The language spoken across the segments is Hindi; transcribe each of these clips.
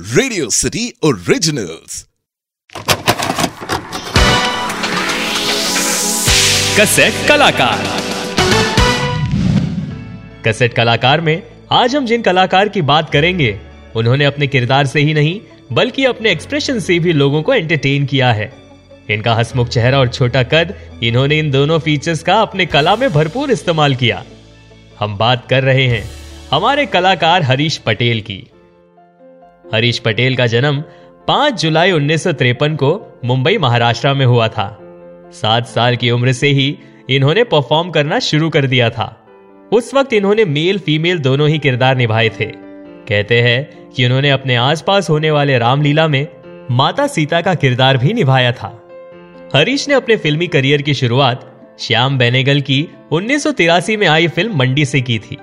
रेडियो सिटी ओरिजिनल्स कसेट कलाकार। कसेट कलाकार में आज हम जिन कलाकार की बात करेंगे, उन्होंने अपने किरदार से ही नहीं, बल्कि अपने एक्सप्रेशन से भी लोगों को एंटरटेन किया है। इनका हसमुख चेहरा और छोटा कद, इन्होंने इन दोनों फीचर्स का अपने कला में भरपूर इस्तेमाल किया। हम बात कर रहे हैं हमारे कलाकार हरीश पटेल की। हरीश पटेल का जन्म 5 जुलाई उन्नीस को मुंबई, महाराष्ट्र में हुआ था। सात साल की उम्र से ही इन्होंने परफॉर्म करना शुरू कर दिया था। उस वक्त इन्होंने मेल फीमेल दोनों ही किरदार निभाए थे। कहते हैं कि उन्होंने अपने आसपास होने वाले रामलीला में माता सीता का किरदार भी निभाया था। हरीश ने अपने फिल्मी करियर की शुरुआत श्याम बेनेगल की उन्नीस सौ तिरासी में आई फ़िल्म मंडी से की थी।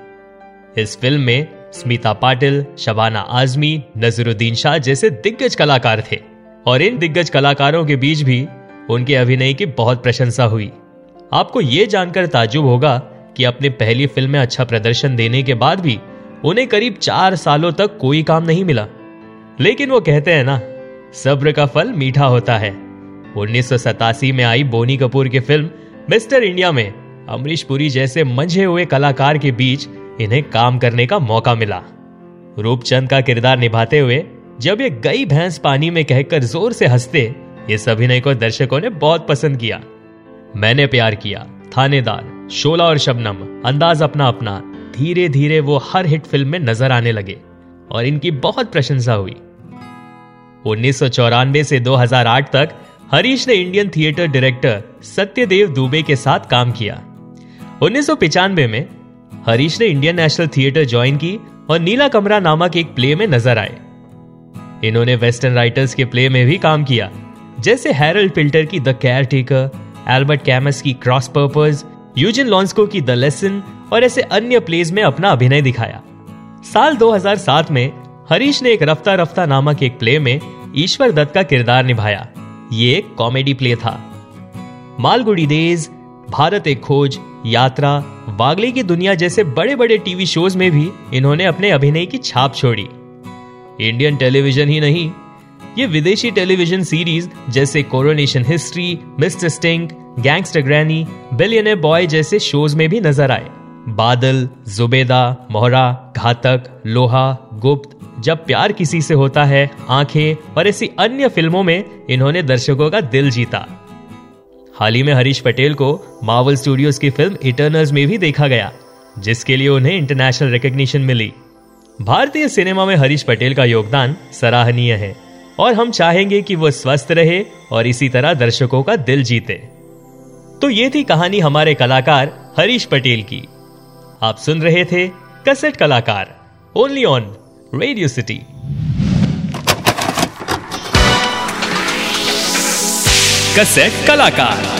इस फ़िल्म में स्मिता पाटिल, शबाना आजमी, नजरुद्दीन शाह जैसे दिग्गज कलाकार थे। और इन दिग्गज कलाकारों के बीच भी उनके अभिनय की बहुत प्रशंसा हुई। आपको यह जानकर ताजुब होगा कि अपनी पहली फ़िल्म में अच्छा प्रदर्शन देने के बाद भी उन्हें करीब चार सालों तक कोई काम नहीं मिला। लेकिन वो कहते हैं ना, सब्र का फल मीठा होता है। उन्नीस सौ सतासी में आई बोनी कपूर की फ़िल्म मिस्टर इंडिया में अमरीश पुरी जैसे मंझे हुए कलाकार के बीच इन्हें काम करने का मौका मिला। रूपचंद का किरदार निभाते हुए, जब ये गई भैंस पानी में कहकर ज़ोर से हँसते इस अभिनय को दर्शकों ने बहुत पसंद किया। मैंने प्यार किया, थानेदार, शोला और शबनम, अंदाज अपना अपना धीरे धीरे वो हर हिट फ़िल्म में नज़र आने लगे और इनकी बहुत प्रशंसा हुई। उन्नीस सौ चौरानवे से 2008 तक हरीश ने Indian theatre director Satyadev Dubey के साथ काम किया। उन्नीस में हरीश ने इंडियन नेशनल थिएटर ज्वाइन की और नीला कमरा नामक एक प्ले में नज़र आए। इन्होंने वेस्टर्न राइटर्स के प्ले में भी काम किया, जैसे हैरल्ड पिल्टर की the caretaker Albert Camus की क्रॉस पर्पज यूजिन लॉन्सको की द लेसन और ऐसे अन्य प्लेज में अपना अभिनय दिखाया। साल 2007 में हरीश ने एक रफ्ता रफ्ता नामक एक प्ले में ईश्वर दत्त का किरदार निभाया। ये एक कॉमेडी प्ले था। मालगुड़ी डेज़ भारत एक खोज, यात्रा, वागले की दुनिया जैसे बड़े बड़े टीवी शोज़ में भी इन्होंने अपने अभिनय की छाप छोड़ी। इंडियन टेलीविज़न ही नहीं, ये विदेशी टेलीविज़न सीरीज़ जैसे coronation history, Mister Sting Gangster Granny Billion Boy जैसे शोज़ में भी नज़र आए। बादल, जुबेदा, मोहरा, घातक, लोहा, गुप्त, जब प्यार किसी से होता है, आँखें और ऐसी अन्य फ़िल्मों में इन्होंने दर्शकों का दिल जीता। हाल ही में हरीश पटेल को मार्वल स्टूडियोज की फ़िल्म इटर्नल्स में भी देखा गया, जिसके लिए उन्हें इंटरनेशनल रिकग्निशन मिली। भारतीय सिनेमा में हरीश पटेल का योगदान सराहनीय है, और हम चाहेंगे कि वो स्वस्थ रहे और इसी तरह दर्शकों का दिल जीते। तो ये थी कहानी हमारे कलाकार हरीश पटेल की। आप सुन रहे थे कसेट कलाकार ओनली ऑन रेडियो सिटी कसेट कलाकार।